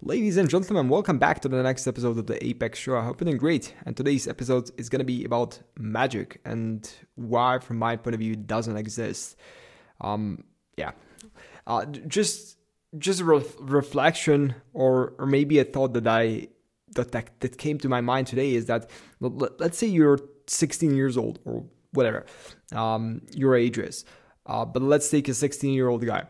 Ladies and gentlemen, welcome back to the next episode of the Apex Show. I hope you're doing great. And today's episode is going to be about magic and why, from my point of view, it doesn't exist. Um, yeah, uh, just just a re- reflection, or or maybe a thought that I that, that that came to my mind today is that let's say you're 16 years old or whatever um, your age is, uh, but let's take a 16 year old guy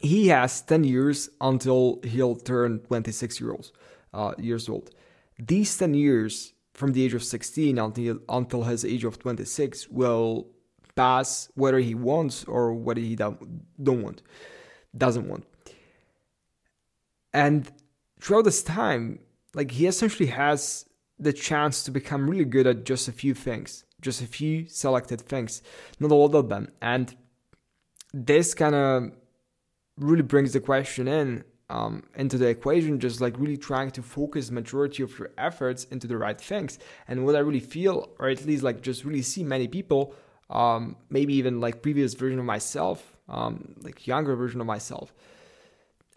he has 10 years until he'll turn 26 year old, uh, years old. These 10 years from the age of 16 until, until his age of 26 will pass whether he wants or whether he don't, don't want, doesn't want. And throughout this time, like he essentially has the chance to become really good at just a few things, just a few selected things, not all of them. And this kind of really brings the question in um, into the equation, just like really trying to focus majority of your efforts into the right things. And what I really feel, or at least like just really see many people, um, maybe even like previous version of myself, um, like younger version of myself,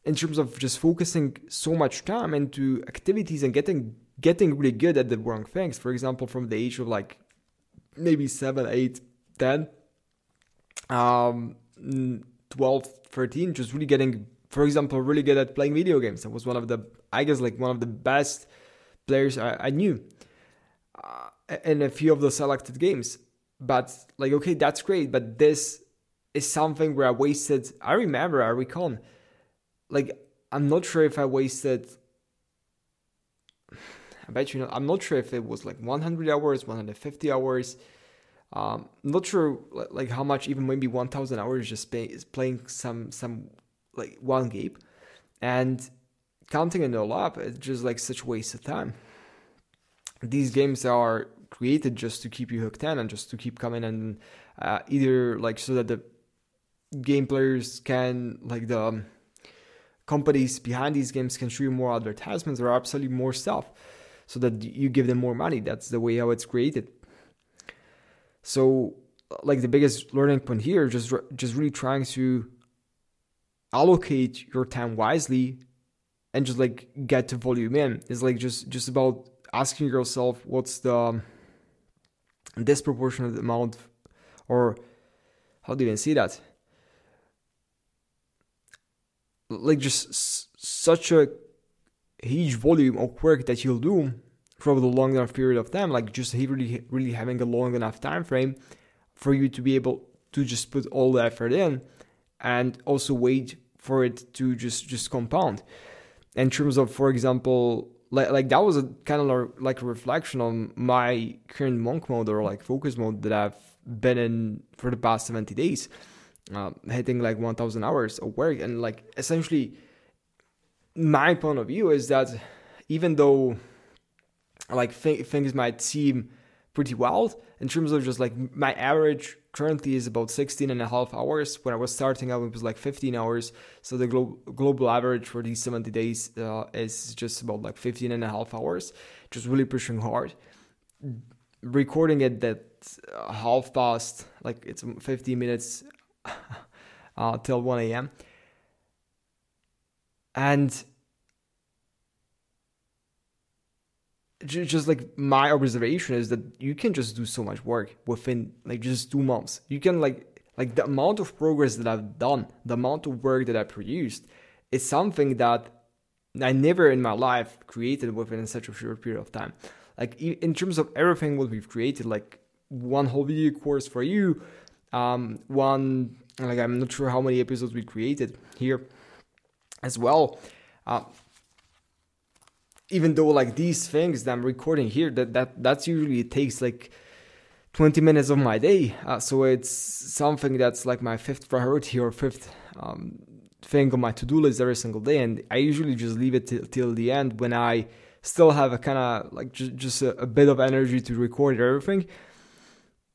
in terms of just focusing so much time into activities and getting getting really good at the wrong things. For example, from the age of like maybe seven, eight, ten, um, 12, 13, just really getting, for example, really good at playing video games. I was one of the, I guess, like one of the best players I, I knew uh, in a few of the selected games. But like, okay, that's great, but this is something where I wasted. I remember, I recall, like, I'm not sure if I wasted. I bet you know. I'm not sure if it was like 100 hours, 150 hours. Um, not sure like how much, even maybe 1,000 hours just pay, playing some some like one game, and counting it all up, it's just like such waste of time. These games are created just to keep you hooked in and just to keep coming and uh, either like so that the game players can like the um, companies behind these games can show you more advertisements or absolutely more stuff so that you give them more money. That's the way how it's created so, like the biggest learning point here, just just really trying to allocate your time wisely and just like get to volume in. Is like just just about asking yourself what's the disproportionate amount or how do you even see that? Like just s- such a huge volume of work that you'll do for the long enough period of time, like just really, really having a long enough time frame for you to be able to just put all the effort in and also wait for it to just just compound. In terms of, for example, like like that was a kind of like a reflection on my current monk mode or like focus mode that I've been in for the past 70 days, uh, hitting like 1,000 hours of work, and like essentially, my point of view is that even though like th- things might seem pretty wild. In terms of just like my average currently is about 16 and a half hours. When i was starting out it was like 15 hours. So the glo- global average for these 70 days uh, is just about like 15 and a half hours. Just really pushing hard. Recording it that uh, half past like it's 15 minutes uh, till 1 a.m and just like my observation is that you can just do so much work within like just two months. You can like like the amount of progress that I've done, the amount of work that I produced, is something that I never in my life created within such a short period of time. Like in terms of everything what we've created, like one whole video course for you, um, one like I'm not sure how many episodes we created here as well. Uh, even though like these things that I'm recording here, that that that's usually takes like 20 minutes of my day. Uh, so it's something that's like my fifth priority or fifth um, thing on my to-do list every single day, and I usually just leave it till, till the end when I still have a kind of like just just a, a bit of energy to record everything.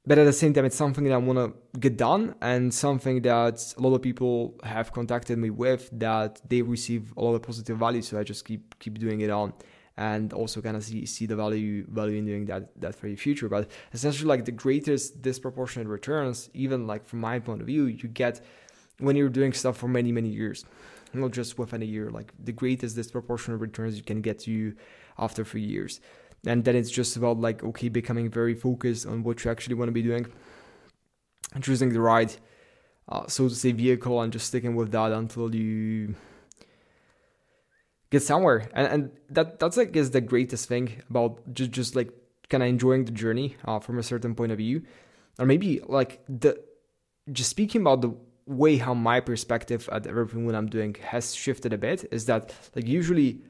But at the same time, it's something that I want to get done and something that a lot of people have contacted me with that they receive a lot of positive value. So I just keep keep doing it on and also kind of see, see the value value in doing that that for your future. But essentially, like the greatest disproportionate returns, even like from my point of view, you get when you're doing stuff for many many years. not just within a year. Like the greatest disproportionate returns you can get to after three years. And then it's just about like okay, becoming very focused on what you actually want to be doing, choosing the right, uh, so to say, vehicle, and just sticking with that until you get somewhere. And and that that's like is the greatest thing about just just like kind of enjoying the journey uh, from a certain point of view, or maybe like the just speaking about the way how my perspective at everything what I'm doing has shifted a bit is that like usually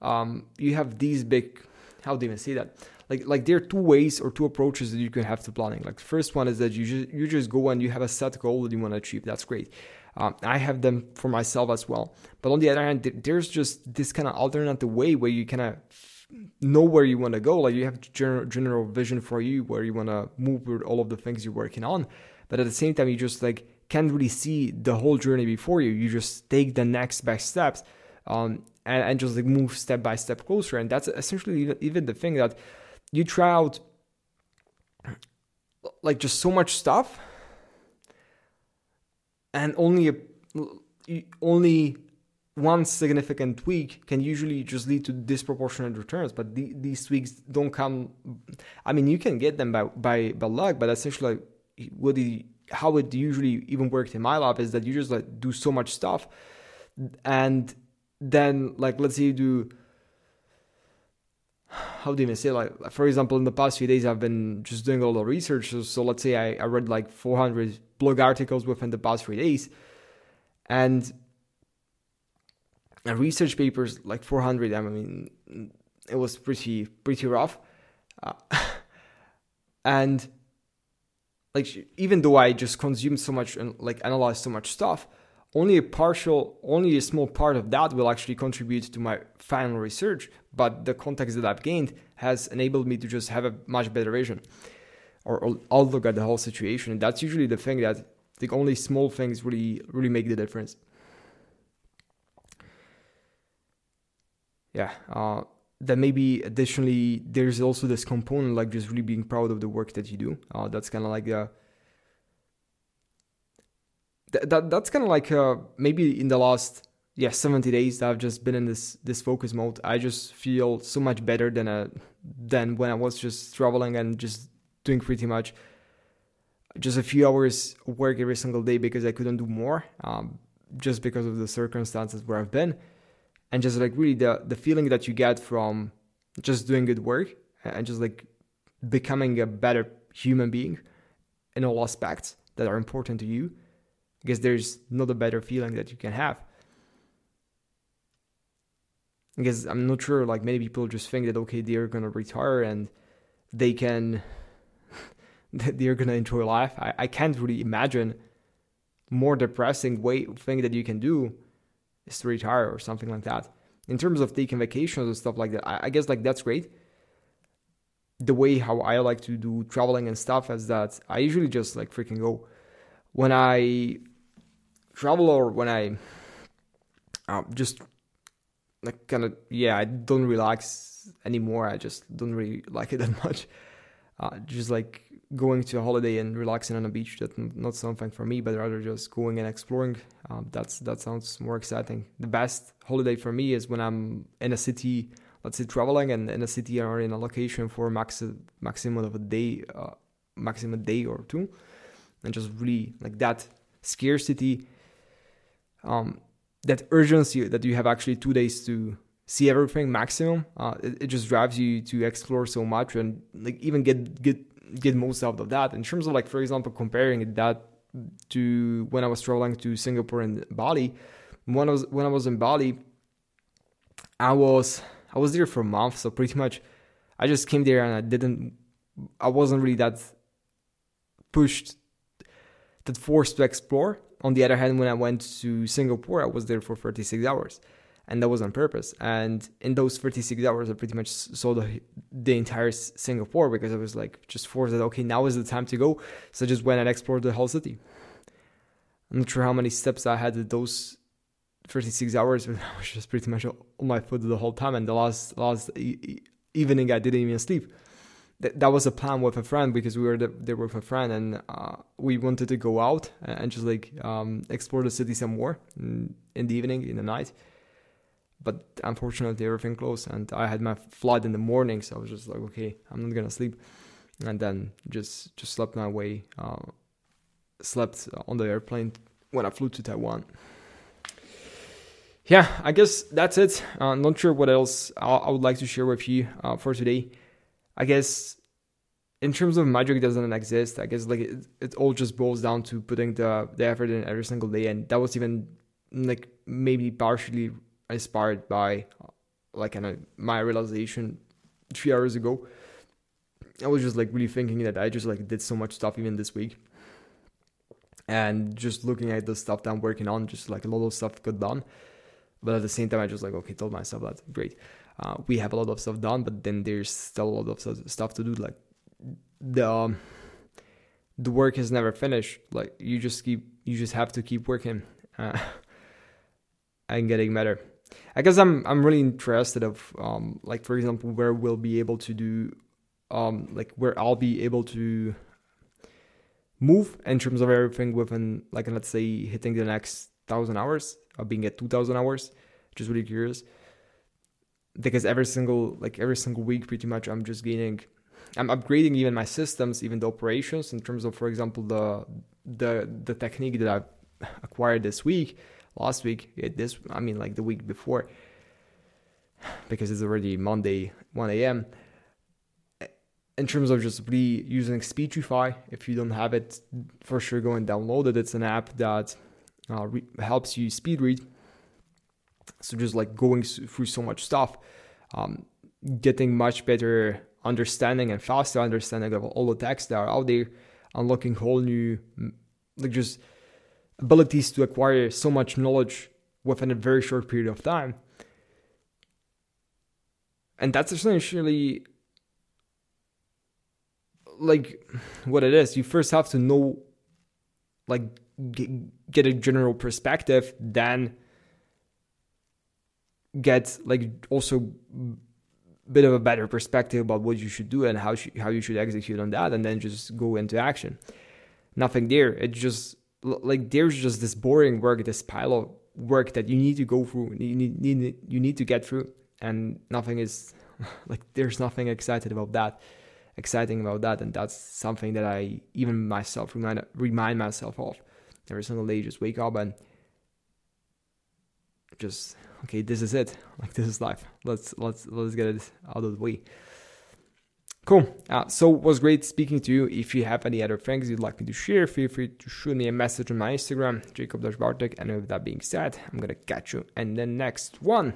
um, you have these big how do you even say that? Like like there are two ways or two approaches that you can have to planning. Like first one is that you just you just go and you have a set goal that you want to achieve. That's great. Um, I have them for myself as well. But on the other hand there's just this kind of alternative way where you kind of know where you want to go. Like you have general general vision for you where you want to move with all of the things you're working on. But at the same time you just like can't really see the whole journey before you. You just take the next best steps um, and, and just like move step by step closer. And that's essentially even, the thing that you try out like just so much stuff and only a, only one significant tweak can usually just lead to disproportionate returns. But the, these tweaks don't come i mean you can get them by by, by luck but essentially what the how it usually even worked in my lab is that you just like do so much stuff and then like let's say you do how do you even say like for example in the past few days i've been just doing a lot of research. So, so let's say I, I read like 400 blog articles within the past three days. And research papers like 400 i mean it was pretty pretty rough. Uh, and like even though I just consumed so much and like analyzed so much stuff, only a partial, only a small part of that will actually contribute to my final research. But the context that I've gained has enabled me to just have a much better vision or, or outlook at the whole situation. And that's usually the thing that the only small things really, really make the difference. Yeah. Uh, then maybe additionally there's also this component like just really being proud of the work that you do uh, that's kind of like a th- that that's kind of like uh, maybe in the last yeah 70 days that I've just been in this this focus mode I just feel so much better than a uh, than when I was just traveling and just doing pretty much just a few hours work every single day because I couldn't do more um, just because of the circumstances where I've been. And just like really the the feeling that you get from just doing good work and just like becoming a better human being in all aspects that are important to you because there's not a better feeling that you can have because i'm not sure like many people just think that okay they're gonna retire and they can they're gonna enjoy life I, I can't really imagine more depressing way thing that you can do is to retire or something like that. In terms of taking vacations and stuff like that, I, I guess like that's great. The way how I like to do traveling and stuff is that I usually just like freaking go. When I travel or when I uh, just like kind of yeah, I don't relax anymore. I just don't really like it that much. Uh, just like going to a holiday and relaxing on a beach that's not something for me but rather just going and exploring um, that's that sounds more exciting the best holiday for me is when i'm in a city let's say traveling and in a city or in a location for max maximum of a day uh, maximum day or two and just really like that scarcity um, that urgency that you have actually two days to see everything maximum uh, it, it just drives you to explore so much and like even get get get most out of that. In terms of like, for example, comparing that to when I was traveling to Singapore and Bali, when I was when I was in Bali, I was I was there for a month, so pretty much I just came there and I didn't I wasn't really that pushed that forced to explore. On the other hand, when I went to Singapore, I was there for 36 hours and that was on purpose. And in those 36 hours, I pretty much saw the the entire Singapore because I was like just forced that okay, now is the time to go. So I just went and explored the whole city. I'm not sure how many steps I had in those 36 hours, but I was just pretty much on my foot the whole time. And the last last evening, I didn't even sleep. Th- that was a plan with a friend because we were the, there with a friend and uh, we wanted to go out and just like um, explore the city some more in, in the evening in the night. But unfortunately everything closed and i had my flight in the morning so i was just like okay i'm not gonna sleep. And then just just slept my way uh, slept on the airplane when i flew to taiwan. Yeah i guess that's it. Uh, not sure what else I, I would like to share with you uh, for today I guess in terms of magic doesn't exist. I guess like it, it all just boils down to putting the the effort in every single day, and that was even like maybe partially inspired by like kind of my realization three hours ago. I was just like really thinking that I just like did so much stuff even this week. And just looking at the stuff that I'm working on, just like a lot of stuff got done. But at the same time, I just like, okay, told myself that great uh, we have a lot of stuff done, but then there's still a lot of stuff to do. Like the um, the work is never finished. Like you just keep you just have to keep working uh, and getting better. I guess I'm I'm really interested of um, like for example where we'll be able to do um, like where I'll be able to move in terms of everything within like let's say hitting the next thousand hours of being at two thousand hours. Just really curious because every single like every single week pretty much i'm just gaining i'm upgrading even my systems even the operations in terms of for example the the the technique that i've acquired this week last week eh, this i mean like the week before because it's already monday 1 a.m eh, in terms of just really using speechify if you don't have it for sure go and download it it's an app that uh, re- helps you speed read so just like going through so much stuff, um, getting much better understanding and faster understanding of all the texts that are out there, unlocking whole new like just abilities to acquire so much knowledge within a very short period of time. And that's essentially like what it is. You first have to know, like, get, a general perspective, then get like also a bit of a better perspective about what you should do and how sh- how you should execute on that and then just go into action. Nothing there. It's just like there's just this boring work this pile of work that you need to go through you need, need you need to get through and nothing is like there's nothing excited about that exciting about that and that's something that i even myself remind remind myself of every single day just wake up and just okay, this is it. Like this is life. Let's let's let's get it out of the way. Cool. Uh, so was great speaking to you. If you have any other things you'd like me to share, feel free to shoot me a message on my Instagram, Jacob Bartek. And with that being said, I'm gonna catch you in the next one.